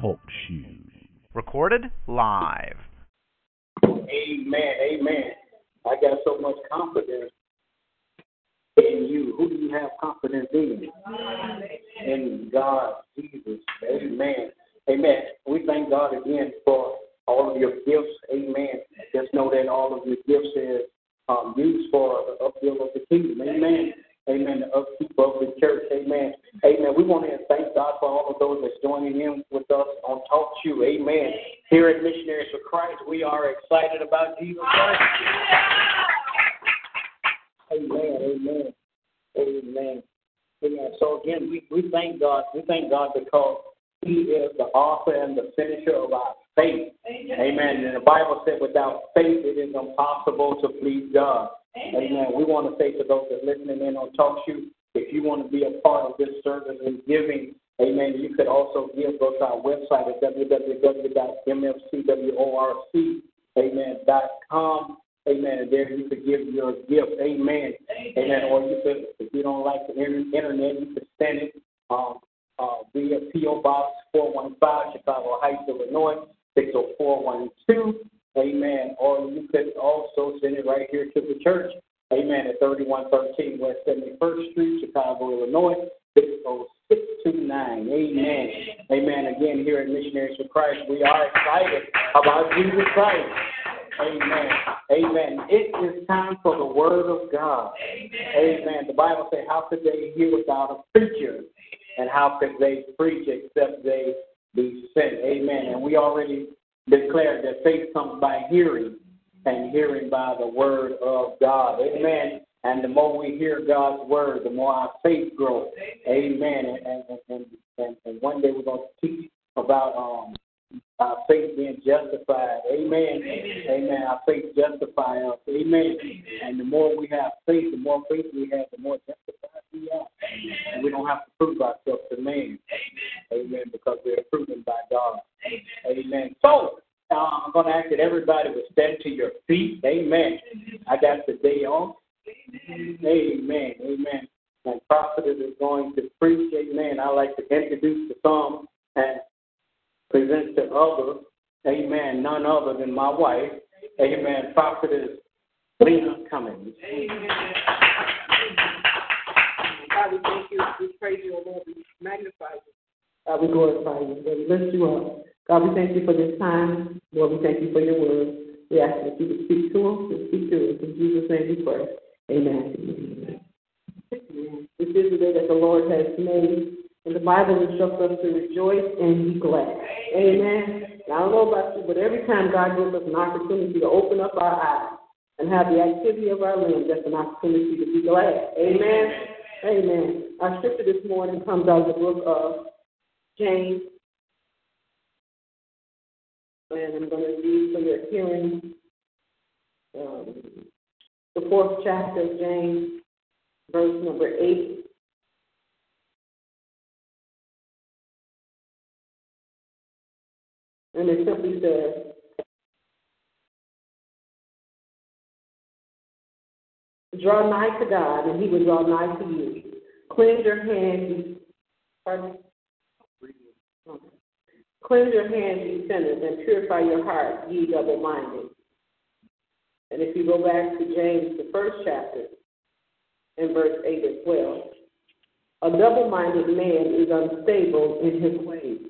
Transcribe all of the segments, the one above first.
Talk shoes. Recorded live. Amen. Amen. I got so much confidence in you. Who do you have confidence in? In God, Jesus. Amen. Amen. We thank God again for all of your gifts. Amen. Just know that all of your gifts is um, used for the upbuild of the kingdom. Amen. Amen. Upkeep of the church. Amen. Amen. We want to thank God for all of those that's joining in with us on Talk Shoe. Amen. Here at Missionaries for Christ, we are excited about Jesus Christ. Amen. Amen. Amen. Amen. So again, we, we thank God. We thank God because He is the author and the finisher of our faith. Amen. Amen. And the Bible said, without faith, it is impossible to please God. Amen. Amen. We want to say to those that are listening in on Talk Shoe, if you want to be a part of this service and giving, amen, you could also give. Go to our website at www.mfcworc, amen. Amen. And there you could give your gift. Amen. Amen. Or you could, if you don't like the internet, you could send it um, uh, via P.O. Box 415, Chicago Heights, Illinois, 60412. Amen. Or you could also send it right here to the church. Amen. At 3113 West 71st Street, Chicago, Illinois, 60629. Amen. Amen. Again, here at Missionaries for Christ, we are excited about Jesus Christ. Amen. Amen. It is time for the Word of God. Amen. Amen. The Bible says, How could they hear without a preacher? And how could they preach except they be sent? Amen. And we already declared that faith comes by hearing, and hearing by the Word of God. Amen. And the more we hear God's Word, the more our faith grows. Amen. And, and, and, and, one day we're going to teach about um, our faith being justified. Amen. Amen. Amen. Our faith justifies us. Amen. Amen. And the more we have faith, the more faith we have, the more justified we are. Amen. And we don't have to prove ourselves to man. Amen. Amen. Because we're proven by God. Amen. Amen. So, uh, I'm going to ask that everybody would stand to your feet. Amen. I got the day off. Amen. Amen. And prophet is going to preach. Amen. I like to introduce the psalm and present to others, amen, none other than my wife, amen, prophetess Lena Cummings. Amen. We thank you. We praise you, Lord. We magnify you. God, we glorify you. We lift you up. God, we thank you for this time. Lord, we thank you for your word. We ask that you would speak to us and speak to us. In Jesus' name we pray. Amen. Amen. This is the day that the Lord has made. And the Bible instructs us to rejoice and be glad. Amen. Now, I don't know about you, but every time God gives us an opportunity to open up our eyes and have the activity of our limbs, that's an opportunity to be glad. Amen. Amen. Our scripture this morning comes out of the book of James. And I'm going to read for your hearing um, the fourth chapter of James, verse number 8 And it simply says, Draw nigh to God, and he will draw nigh to you. Cleanse your hands, pardon? Cleanse your hands, ye sinners, and purify your heart, ye double minded. And if you go back to James, the first chapter, in verse 8 as well, a double minded man is unstable in his ways.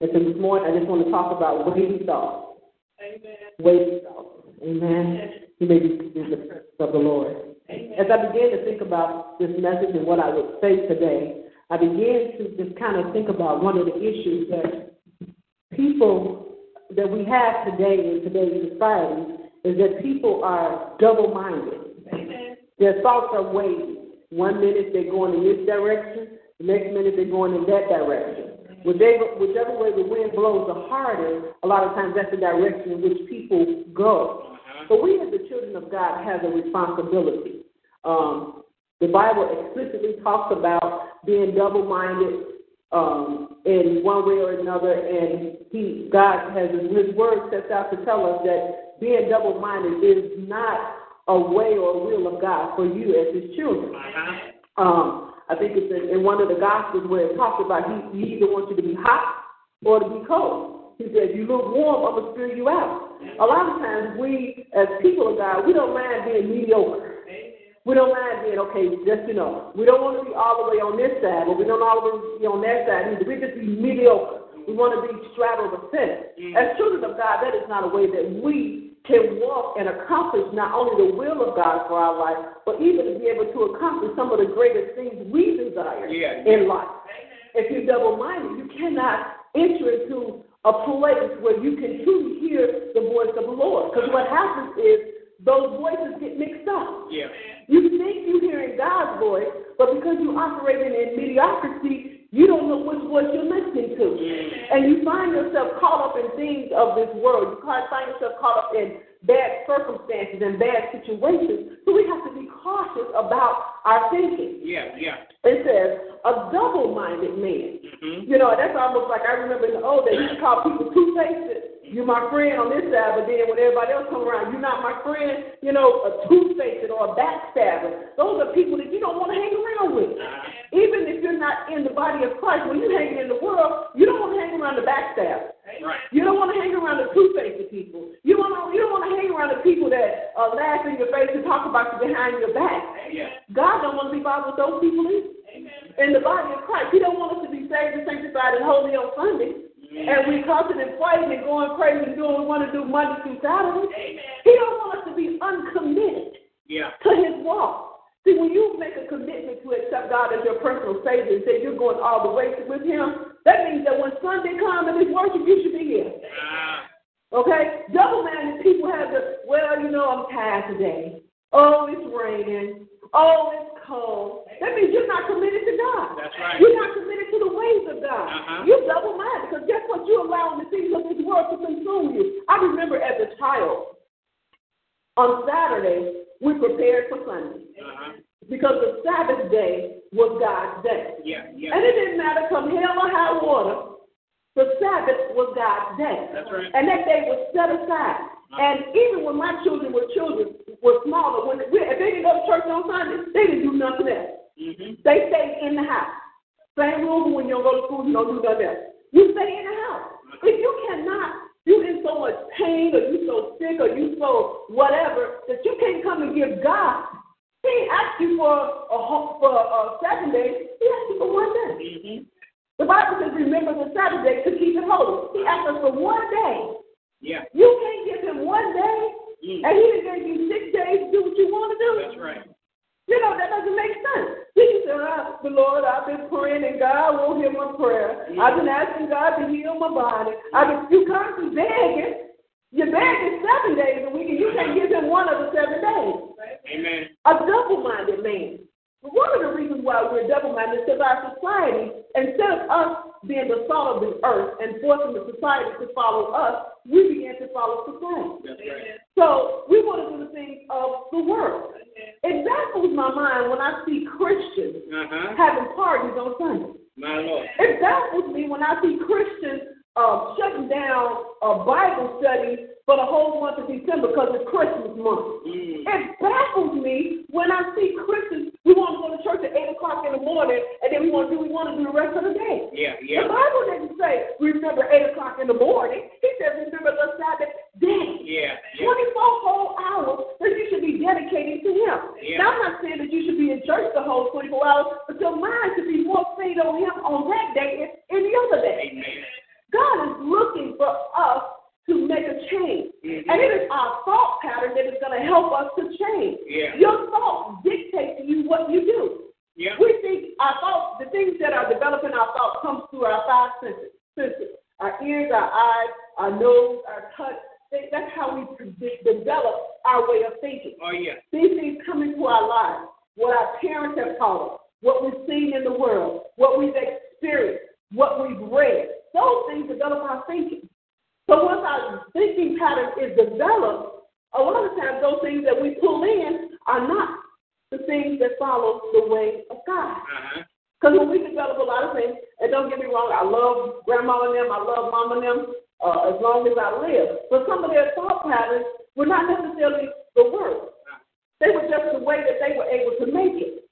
And so this morning, I just want to talk about weighty thoughts. Amen. Weighty thoughts. Amen. You may be in the presence of the Lord. Amen. As I began to think about this message and what I would say today, I began to just kind of think about one of the issues that people that we have today in today's society is that people are double minded. Their thoughts are weighty. One minute they're going in this direction, the next minute they're going in that direction. Whichever, whichever way the wind blows the harder, a lot of times that's the direction in which people go. Uh-huh. But we as the children of God have a responsibility. Um, the Bible explicitly talks about being double-minded um, in one way or another, and He, God has His Word sets out to tell us that being double-minded is not a way or a will of God for you as His children. Uh-huh. Um, I think it's in, in one of the Gospels where it talks about he, he either wants you to be hot or to be cold. He says, You look warm, I'm going to spew you out. A lot of times we, as people of God, we don't mind being mediocre. We don't mind being okay, just you know. We don't want to be all the way on this side, but we don't way be on that side either. We just be mediocre. We want to be straddled the fence. Mm-hmm. As children of God, that is not a way that we can walk and accomplish not only the will of God for our life, but even to be able to accomplish some of the greatest things we desire yeah, yeah. in life. If you're double minded, you cannot enter into a place where you can truly hear the voice of the Lord. Because what happens is those voices get mixed up. Yeah. You think you're hearing God's voice, but because you're operating in mediocrity, you don't know which voice you're listening to. Yeah. And you find yourself caught up in things of this world. You find yourself caught up in bad circumstances and bad situations. So we have to be cautious about our thinking. Yeah, yeah. It says a double-minded man. Mm-hmm. You know, that's almost like I remember in the old days, you call people two-faced you're my friend on this side, but then when everybody else come around, you're not my friend. You know, a two-faced or a backstabber. Those are people that you don't want to hang around with. Even if you're not in the body of Christ, when you're hanging in the world, you don't want to hang around the backstabber. Right. You don't want to hang around the two-faced people. You want to, you don't want to hang around the people that uh, laugh in your face and talk about you behind your back. Yeah. God don't want to be bothered with those people either. Amen. In the body of Christ, He don't want us to be saved and sanctified and holy on Sunday and we cussing and fighting and going crazy and doing what we want to do Monday through Saturday. Amen. He don't want us to be uncommitted yeah. to his walk. See, when you make a commitment to accept God as your personal Savior and say you're going all the way with Him, that means that when Sunday comes and His worship, you should be here. Ah. Okay? Double-minded people have the, well, you know, I'm tired today. Oh, it's raining. Oh, it's cold. That means you're not committed to God. That's right. You're not committed to the ways of God. Uh-huh. You're double minded because guess what? You're allowing the things of this world to consume you. I remember as a child, on Saturday, we prepared for Sunday. Uh-huh. Because the Sabbath day was God's day. Yeah, yeah. And it didn't matter come hell or high water, the Sabbath was God's day. That's right. And that day was set aside. Uh-huh. And even when my children were children, were smaller, when we, if they didn't go to church on Sunday, they didn't do nothing else. Mm-hmm. They stayed in the house. Same rule when you don't go to school, you don't do nothing else. You stay in the house. If you cannot, you in so much pain, or you so sick, or you so whatever that you can't come and give God. He asked you for a for a seven days. He asked you for one day. Mm-hmm. The Bible says, "Remember the Sabbath day to keep it holy." He asked us for one day. Yeah. You can't give him one day Mm. and he didn't give you six days to do what you want to do. That's right. You know, that doesn't make sense. He said, oh, the Lord, I've been praying and God won't hear my prayer. Yeah. I've been asking God to heal my body. I've been, you constantly begging. You're begging seven days a week and you can't give him one of the seven days. Amen. A double-minded man. One of the reasons why we're double-minded is because our society, instead of us being the salt of the earth and forcing the society to follow us, we began to follow society. That's right. So we want to do the things of the world. It baffles my mind when I see Christians uh-huh. having parties on Sunday. My Lord. It baffles me when I see Christians uh, shutting down a Bible study for the whole month of December because it's Christmas month. Mm. It baffles me when I see Christians, we want to go to church at 8 o'clock in the morning, and then we want to do what we want to do the rest of the day. Yeah, yeah. The Bible didn't say, remember 8 o'clock in the morning. He said, remember the Sabbath day. Yeah, yeah. 24 whole hours that you should be dedicated to Him. Yeah. Now, I'm not saying that you should be in church the whole 24 hours, but your mind should be more stayed on Him on that day than any other day. Amen. God is looking for us to make a change. Mm-hmm. And it is our thought pattern that is going to help us to change. Yeah. Your thoughts dictate to you what you do. Yeah. We think our thoughts, the things that are developing our thoughts comes through our five senses. senses. Our ears, our eyes, our nose, our touch. They- That's how we de- develop our way of thinking. Oh, yeah. These things come into our lives. What our parents have taught us, what we've seen in the world, what we've experienced, what we've read. Those things develop our thinking. So once our thinking pattern is developed, a lot of times those things that we pull in are not the things that follow the way of God. Uh-huh. Because when we develop a lot of things, and don't get me wrong, I love grandma and them, I love mom and them, uh, as long as I live. But some of their thought patterns were not necessarily the worst. They were just the way that they were able to make it.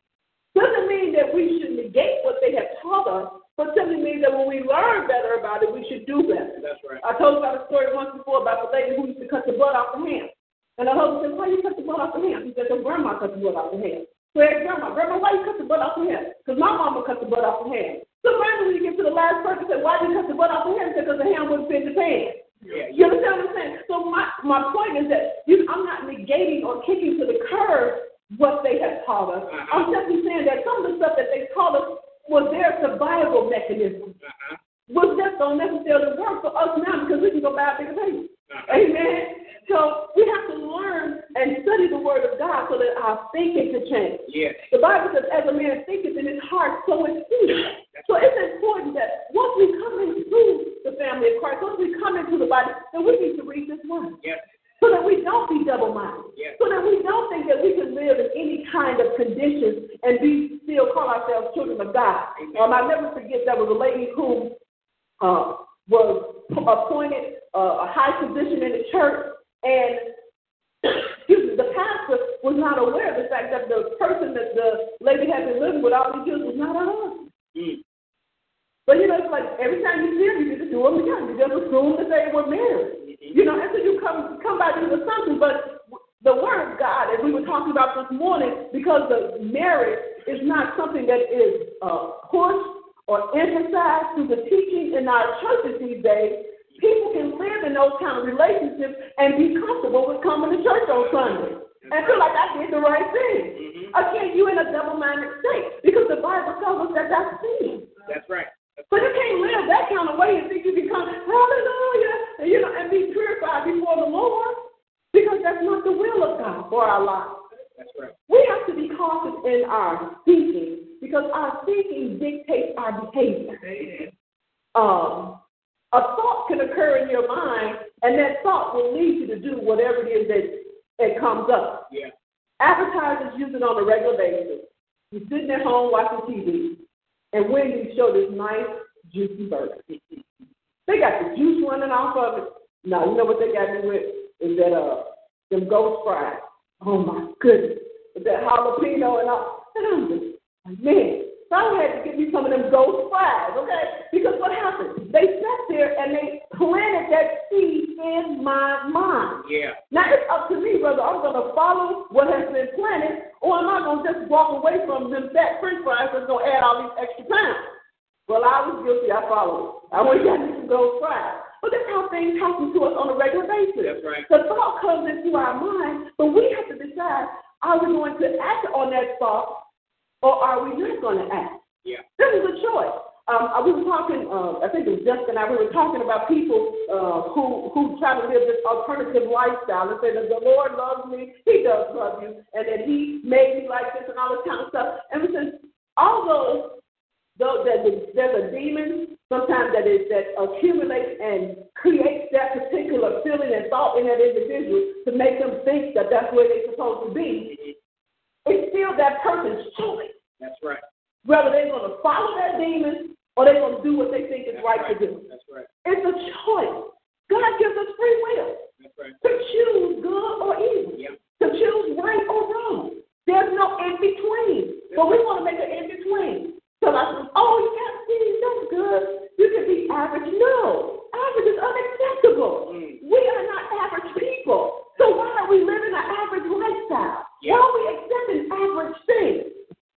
Doesn't mean that we should negate what they have taught us, but simply means that when we learn better about it, we should do better. That's right. I told you about a story once before about the lady who used to cut the blood off the hand. And the husband said, Why you cut the blood off the hand? He said, Your grandma cut the blood off the hand. So I asked grandma, Grandma, why you cut the blood off the hand? Because my mama cut the blood off the hand. So randomly you get to the last person said, Why did you cut the blood off the hand? Because the hand wouldn't fit the pan. Yeah. You understand what I'm saying? So my, my point is that you, I'm not negating or kicking to the curb what they have taught us. Uh-huh. I'm simply saying that some of the stuff that they taught us was their survival mechanism. Uh-huh. Was just don't necessarily work for us now because we can go buy a bigger baby. Uh-huh. Amen. So we have to learn and study the word of God so that our thinking can change. Yes. The Bible says, as a man thinketh in his heart, so is he. So it's important that once we come into the family of Christ, once we come into the body, then we need to read this word. Yes. So that we don't be double minded. Yes. So that we don't think that we can live in any kind of conditions and be still call ourselves children of God. Um, I'll never forget there was a lady who uh, was appointed uh, a high position in the church, and excuse me, the pastor was not aware of the fact that the person that the lady had been living with all these years was not her husband. Mm. But you know, it's like every time you see them, you just do them again. You just assume that they were married. You know, until you come come by these assumptions. But the word of God, as we were talking about this morning, because the marriage is not something that is uh, pushed or emphasized through the teaching in our churches these days, people can live in those kind of relationships and be comfortable with coming to church on Sunday and feel like I did the right thing. Mhm. Again, you're in a double-minded state because the Bible tells us that that's sin. That's right. So you can't live that kind of way and think you can come, hallelujah, and, you know, and be purified before the Lord because that's not the will of God for our lives. Right. We have to be cautious in our thinking because our thinking dictates our behavior. Um, a thought can occur in your mind, and that thought will lead you to do whatever it is that, that comes up. Yeah. Advertisers use it on a regular basis. You're sitting at home watching TV, and Wendy's show this nice, juicy burger. They got the juice running off of it. Now, you know what they got me with? Is that, uh, them ghost fries. Oh, my goodness. With that jalapeno and all. And I'm just man. So I had to get me some of them ghost fries, okay? Because what happened? They sat there and they planted that seed in my mind. Yeah. Now it's up to me whether I'm going to follow what has been planted or am I going to just walk away from them fat french fries that's going to add all these extra pounds. Well, I was guilty. I followed. I went down to those fries. But that's how things happen to us on a regular basis. That's right. The thought comes into our mind, but we have to decide, are we going to act on that thought or are we not going to act? Yeah. This is a choice. Um, I- we were talking, uh, I think it was Justin and I, we were talking about people uh, who, who try to live this alternative lifestyle and say that the Lord loves me, He does love you, and that He made me like this and all this kind of stuff. And we said, although though there's a, there's a demon sometimes that is that accumulates and creates that particular feeling and thought in that individual to make them think that that's where they're supposed to be. It's still that person's choice That's right. whether they're going to follow that demon or they're going to do what they think is right, right. to do. That's right. It's a choice. God gives us free will That's right. to choose good or evil, Yeah. to choose right or wrong. There's no in between. But we want to make an in between. So I said, oh, you can't see, that's good. You can be average. No, average is unacceptable. Mm. We are not average people. So why are we living an average lifestyle? Yeah. Why are we accepting average things?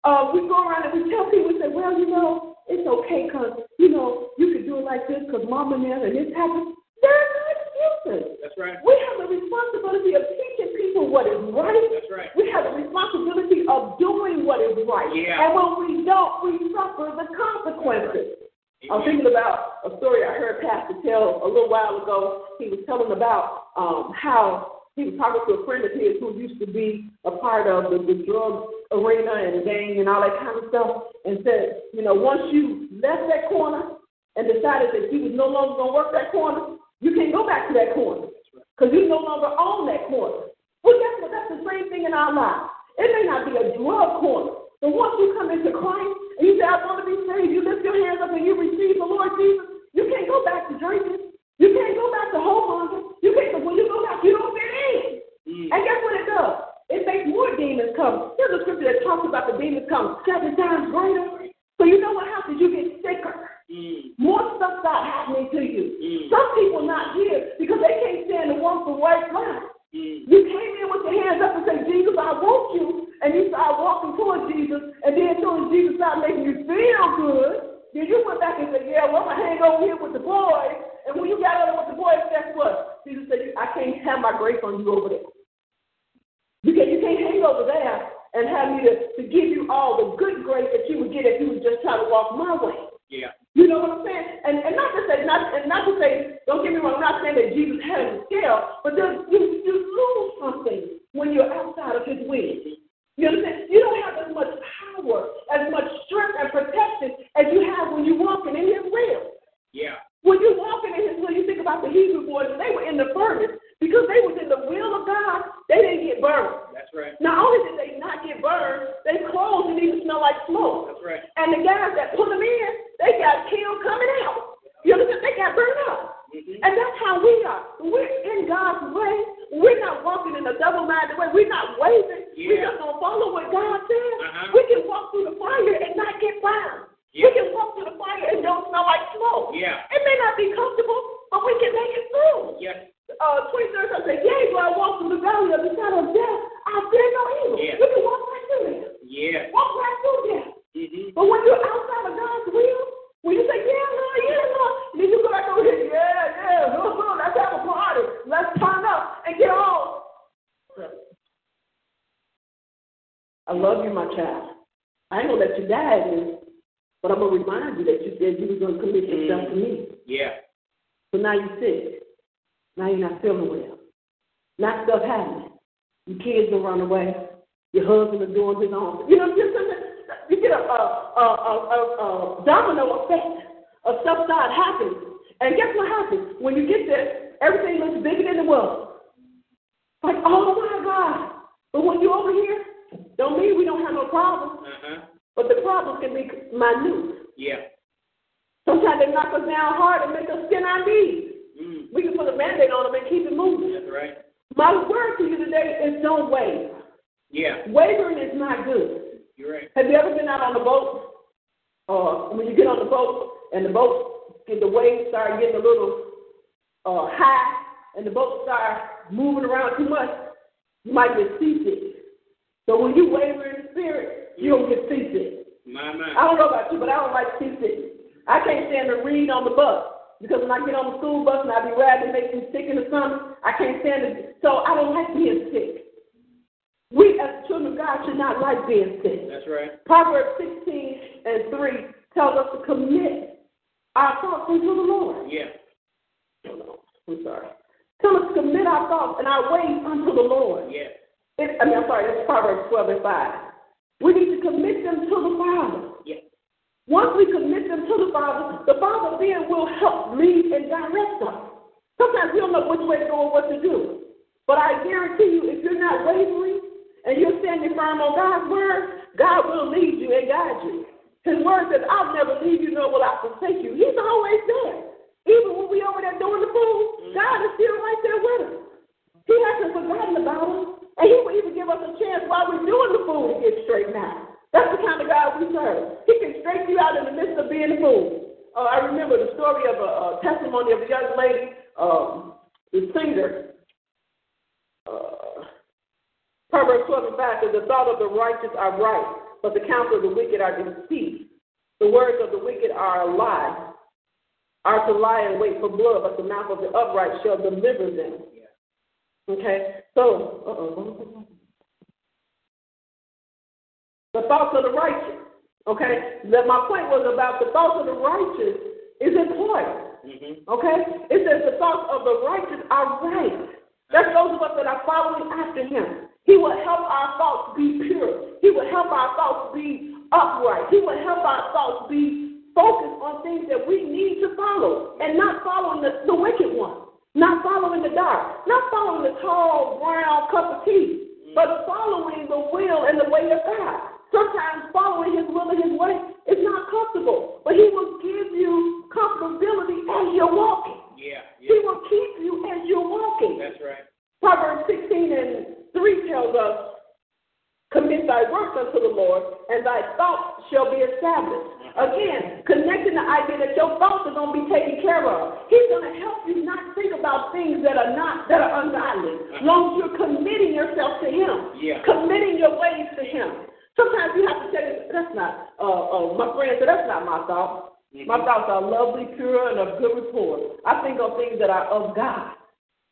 Uh, we go around and we tell people, we say, well, you know, it's okay because, you know, you can do it like this because mom and this happens. There are no excuses. That's right. We have the responsibility of teaching people what is right. That's right. We have the responsibility of doing what is right. Yeah. And when we don't, we suffer the consequences. I'm thinking about a story I heard Pastor tell a little while ago. He was telling about um, how he was talking to a friend of his who used to be a part of the, the drug arena and gang and all that kind of stuff, and said, you know, once you left that corner and decided that you was no longer going to work that corner, you can't go back to that corner because you no longer own that corner. Well, guess what? That's the same thing in our lives. It may not be a drug corner, but once you come into Christ and you say, I want to be saved, you lift your hands up and you receive the Lord Jesus, you can't go back to drinking. You can't go back to whoremonger. You can't, when you go back, you don't fit in. Mm. And guess what it does? It makes more demons come. There's a scripture that talks about the demons come seven times greater. So you know what happens? You get sicker. Mm. More stuff start happening to you. Mm. Some people not here because they can't stand the one for white life. Mm. You came in with your hands up and said, Jesus, I want you. And you start walking towards Jesus. And then as soon as Jesus started making you feel good, then you went back and said, yeah, gonna hang over here with the boy. Grace on you over there. You can't, you can't hang over there and have me to, to give you all the good grace that you would get if you would just try to walk my way. Yeah. You know what I'm saying? And and not to say not and not to say don't get me wrong, I'm not saying that Jesus had a scale, but then you you lose something when you're outside of his will. You understand? You don't have as much power, as much strength and protection as you have when you're walking in his will. Yeah. When you're walking in his will, you think about the Hebrew boys, they were in the furnace because they was in the will of God, they didn't get burned. That's right. Not only did they not get burned, their clothes didn't even smell like smoke. That's right. And the guys that put them in, they got killed coming out. You understand? They got burned out. Mm-hmm. And that's how we are. We're in God's way. We're not walking in a double-minded way. We're not wavering. We're Yeah. just going to follow what God says. Uh-huh. We can walk through the fire and not get burned. Yeah. We can walk through the fire and don't smell like smoke. Yeah. It may not be comfortable, but we can make it through. Yes. Uh, 23rd, I say, Yea, though I walk through the valley of the shadow of death, I fear no evil. Yeah. We can walk right through there. Yeah. Walk right through there. Mm-hmm. But when you're outside of God's will, when you say, yeah, Lord, yeah, Lord, then you go back over here, yeah, yeah, oh, oh, let's have a party. Let's turn up and get on. I love you, my child. I ain't going to let you die in this, but I'm going to remind you that you said you was going to commit yourself to me. Yeah. So now you're sick. Now you're not feeling well. Not stuff happening. Your kids will run away. Your husband is doing his own. You know, just you get a, a, a, a, a, a domino effect of stuff start happening. And guess what happens? When you get there, everything looks bigger than it was. Like, oh my God. But when you're over here, don't mean we don't have no problems. Uh-huh. But the problems can be minute. Yeah. Sometimes they knock us down hard and make us skin our knees. Mm. We can put a band-aid on them and keep it moving. That's right. My word to you today is don't waver. Yeah. Wavering is not good. You're right. Have you ever been out on the boat? Or when you get on the boat and the boat, get the waves start getting a little uh, high and the boat start moving around too much, you might get seasick. So when you waver in the spirit, you don't get seasick. My, my. I don't know about you, but I don't like seasick. I can't stand to read on the bus because when I get on the school bus and I be riding, it makes me sick in the stomach. I can't stand it. So I don't like being sick. We as children of God should not like being sick. That's right. Proverbs 16 and 3 tells us to commit our thoughts unto the Lord. Yeah. Oh, Hold on. I'm sorry. Tell us to commit our thoughts and our ways unto the Lord. Yeah. It, I mean, I'm sorry, that's Proverbs 12 and 5. We need to commit them to the Father. Yeah. Once we commit them to the Father, the Father then will help lead and direct us. Sometimes we don't know which way to go or what to do. But I guarantee you, if you're not wavering and you're standing firm on God's word, God will lead you and guide you. His word says, I'll never leave you nor will I forsake you. He's always there. Even when we over there doing the food, God is still right there with us. He hasn't forgotten about us. And he will even give us a chance while we're doing the food to get straightened out. That's the kind of God we serve. He can straighten you out in the midst of being a fool. Uh, I remember the story of a, a testimony of a young lady, um, the singer. Uh, Proverbs 12 and 5 says, The thought of the righteous are right, but the counsel of the wicked are deceit. The words of the wicked are a lie, are to lie and wait for blood, but the mouth of the upright shall deliver them. Okay, so, uh-oh. The thoughts of the righteous. Okay, that my point was about the thoughts of the righteous is important. Mm-hmm. Okay, it says the thoughts of the righteous are right. That's those of us that are following after him. He will help our thoughts be pure. He will help our thoughts be upright. He will help our thoughts be focused on things that we need to follow and not following the, the wicked one, not following the dark, not following the tall brown cup of tea, but following the will and the way of God. Sometimes following his will and his way is not comfortable, but he will give you comfortability as you're walking. Yeah. He will keep you as you're walking. That's right. Proverbs 16 and 3 tells us, Commit thy works unto the Lord, and thy thoughts shall be established. Again, Connecting the idea that your thoughts are going to be taken care of. He's going to help you not think about things that are not that are ungodly. As long as you're committing yourself to Him, Yeah. committing your ways to Him. Sometimes you have to say, "That's not." Uh, uh, my friend said, "That's not my thoughts. My thoughts are lovely, pure, and of good report. I think of things that are of God."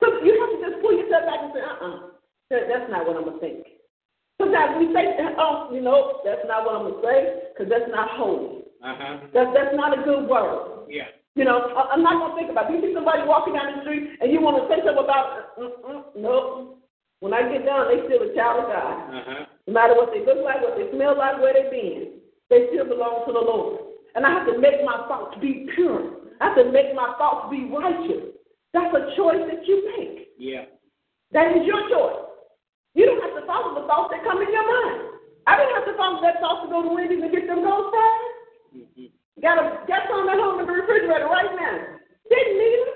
So you have to just pull yourself back and say, "Uh-uh, that, that's not what I'm gonna think." Sometimes we say, "Oh, you know, that's not what I'm gonna say, because that's not holy. Uh-huh. That's that's not a good word." Yeah. You know, I, I'm not gonna think about. It. You see somebody walking down the street and you want to say something about, mm-mm, nope. When I get down, they still a child of God. Uh-huh. No matter what they look like, what they smell like, where they been, they still belong to the Lord. And I have to make my thoughts be pure. I have to make my thoughts be righteous. That's a choice that you make. Yeah. That is your choice. You don't have to follow the thoughts that come in your mind. I didn't have to follow that thought to go to Wendy's and get them ghost fries. Mm-hmm. Got a got some at home in the refrigerator right now. Didn't need them.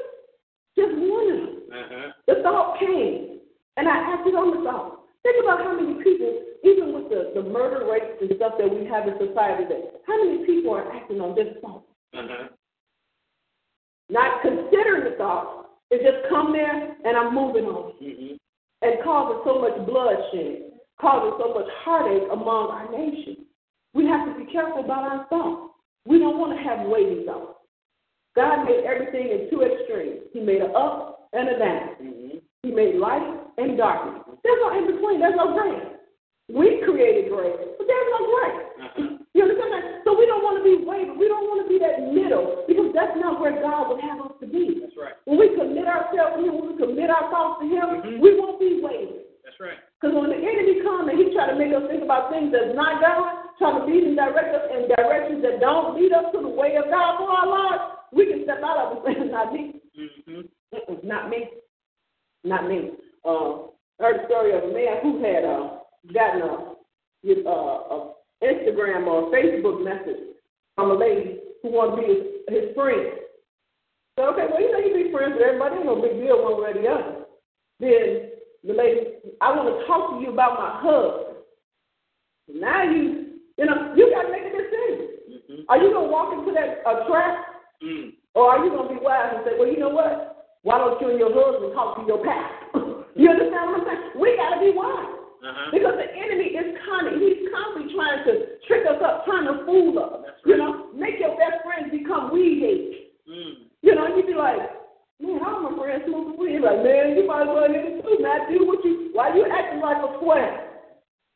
Just of them. Uh-huh. The thought came, and I acted on the thought. Think about how many people, even with the, the murder rates and stuff that we have in society today, how many people are acting on this thought? Uh-huh. Not considering the thought, it just come there and I'm moving on. Mm-hmm. And causing so much bloodshed, causing so much heartache among our nation. We have to be careful about our thoughts. We don't want to have weighty thoughts. God made everything in two extremes. He made an up and a down. Mm-hmm. He made light and darkness. There's no in between. There's no gray. We created gray, but there's no gray. Uh-huh. You understand that? So we don't want to be wavered. We don't want to be that middle because that's not where God would have us to be. That's right. When we commit ourselves to Him, when we commit our thoughts to Him, Mhm. we won't be wavered. That's right. Because when the enemy comes and he try to make us think about things that's not God, trying to lead and direct us in directions that don't lead us to the way of God for our lives, we can step out of it and say, not me. Mm-hmm. Mm-mm, not me. Not me. Uh, I heard a story of a man who had uh, gotten a, uh, a Instagram or Facebook message from a lady who wanted to be his, his friend. So, okay, well, you know, you be friends with everybody. Ain't no big deal one way or the other. Then the lady, I want to talk to you about my husband. Now you, you know, you got to make a decision. Mm-hmm. Are you going to walk into that uh, trap Mm. or are you going to be wise and say, well, you know what? Why don't you and your husband talk to your pastor? you understand what I'm saying? We got to be wise. Uh-huh. Because the enemy is cunning. He's constantly trying to trick us up, trying to fool us. That's You know, make your best friends become weed hate. Mm. You know, you'd be like, man, I'm my friend smoking weed. Like, man, you might as well it too, Matthew. What you, why you acting like a square?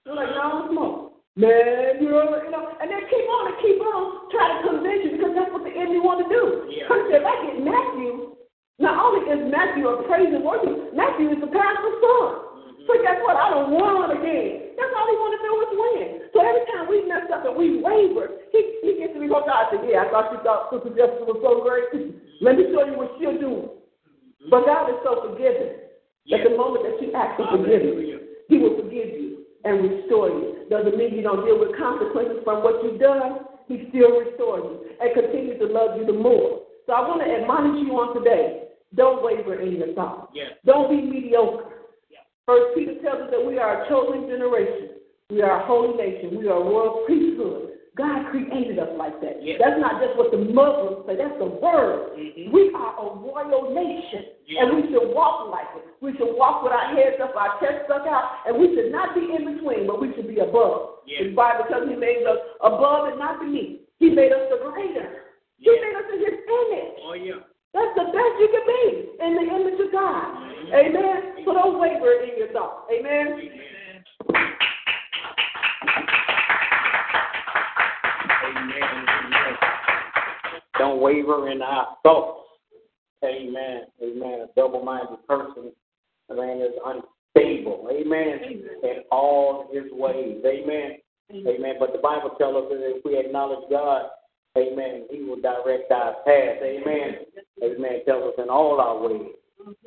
You're like, no, I don't smoke. Man, you know, you know, and they keep on and keep on trying to convince you because that's what the enemy want to do. Yeah. Because if I get Matthew, not only is Matthew a praise and worship, Matthew is the pastor's son. Mm-hmm. So guess what? I don't won again. That's all he want to do is win. So every time we mess up and we waver, he, he gets to be out and say, yeah, I thought you thought Sister Jessica was so great. Let me show you what she'll do. But God is so forgiving. At Yeah. the moment that you ask for forgiveness, he will forgive you and restore you. Doesn't mean you don't deal with consequences from what you've done. He still restores you and continues to love you the more. So I want to admonish you on today. Don't waver in your thoughts. Yes. Don't be mediocre. First Peter tells us that we are a chosen generation. We are a holy nation. We are a royal priesthood. God created us like that. Yes. That's not just what the Muslims say. That's the word. Mhm. We are a royal nation, Yeah. and we should walk like it. We should walk with our heads up, our chest stuck out, and we should not be in between, but we should be above. The Bible tells He made us above and not beneath. He made us the greater. He made us in His image. Oh, yeah. That's the best you can be in the image of God. Amen. So don't waver in your thoughts. Amen. Amen. Amen. Amen. Don't waver in our thoughts. Amen. Amen. A double minded person, a man, is unstable. Amen. In all his ways. Amen. Amen. But the Bible tells us that if we acknowledge God, Amen, He will direct our path. Amen. Amen. Tells us in all our ways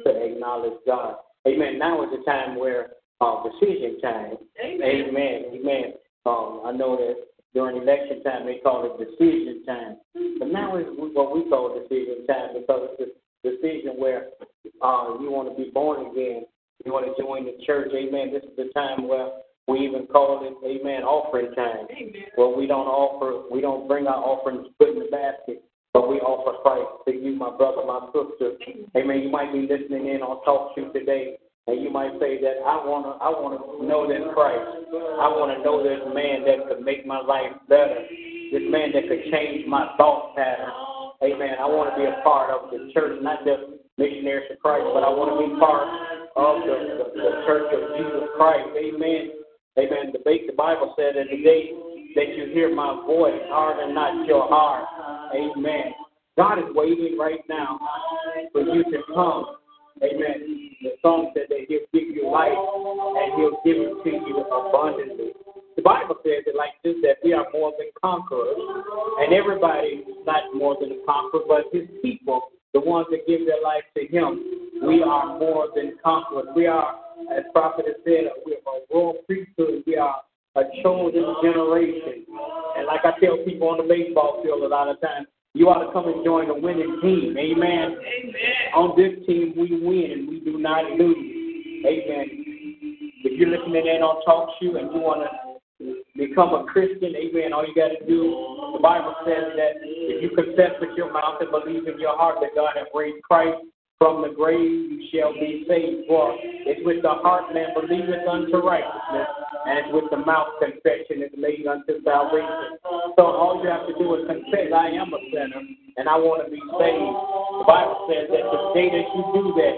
to acknowledge God. Amen. Now is the time where uh, decision time. Amen. Amen. Um, I know that during election time they call it decision time, but now is what we call decision time because it's a decision where uh, you want to be born again. You want to join the church. Amen. This is the time where We even call it, amen, offering time. Amen. Well, we don't offer, we don't bring our offerings put in the basket, but we offer Christ to you, my brother, my sister. Amen. You might be listening in on Talk Shoe today, and you might say that I wanna, I wanna know this Christ. I wanna know this man that could make my life better. This man that could change my thought pattern. Amen. I want to be a part of the church, not just missionaries of Christ, but I want to be part of the, the, the church of Jesus Christ. Amen. Amen. The, Bible said that the day that you hear my voice, harden not your heart. Amen. God is waiting right now for you to come. Amen. The song said that He'll give you life and He'll give it to you abundantly. The Bible says it like this that we are more than conquerors, and everybody is not more than a conqueror, but His people, the ones that give their life to Him, we are more than conquerors. We are, as Prophet has said, we are a royal priesthood. We are a chosen generation. And like I tell people on the baseball field a lot of times, you ought to come and join the winning team. Amen. Amen. On this team, we win. We do not lose. Amen. If you're listening in on Talk Shoe and you want to become a Christian, amen, all you got to do, the Bible says that if you confess with your mouth and believe in your heart that God has raised Christ from the grave, you shall be saved. For it's with the heart man believeth unto righteousness, and it's with the mouth confession is made unto salvation. So all you have to do is confess, I am a sinner, and I want to be saved. The Bible says that the day that you do that,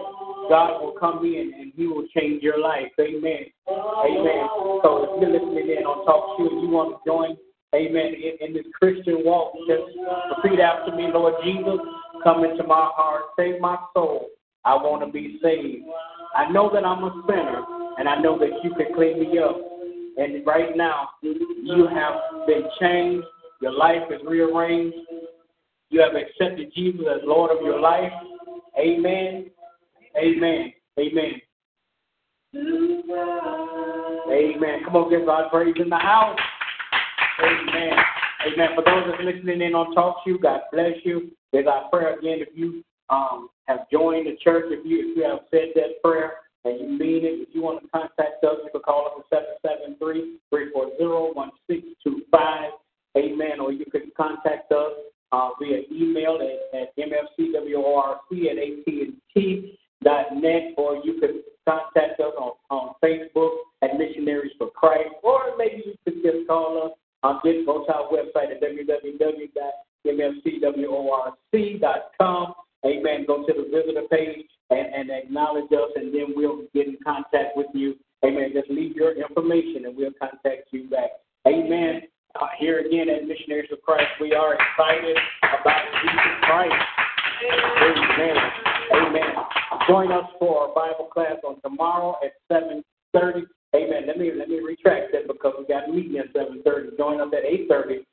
God will come in and He will change your life. Amen. Amen. So if you're listening in on Talk Shoe you want to join, Amen, in, in this Christian walk, just repeat after me, Lord Jesus, come into my heart, save my soul. I want to be saved. I know that I'm a sinner, and I know that you can clean me up. And right now, you have been changed. Your life is rearranged. You have accepted Jesus as Lord of your life. Amen. Amen. Amen. Amen. Come on, give God praise in the house. Amen. Amen. For those that's listening in on Talk Shoe, God bless you. There's our prayer again. If you um, have joined the church, if you if you have said that prayer and you mean it, if you want to contact us, you can call us at 773-340-1625. Amen. Or you can contact us uh, via email at, at mfcworc at at.t.net, or you can contact us on, on Facebook at Missionaries for Christ, or maybe you could just call us. Um, get, go to our website at www.mfcworc.com. Amen. Go to the visitor page and, and acknowledge us, and then we'll get in contact with you. Amen. Just leave your information, and we'll contact you back. Amen. Uh, here again at Missionaries of Christ, we are excited about Jesus Christ. Amen. Amen. Join us for our Bible class on tomorrow at 7.30. Amen. Let me let me retract that because we got a meeting at 7.30. Join us at 8.30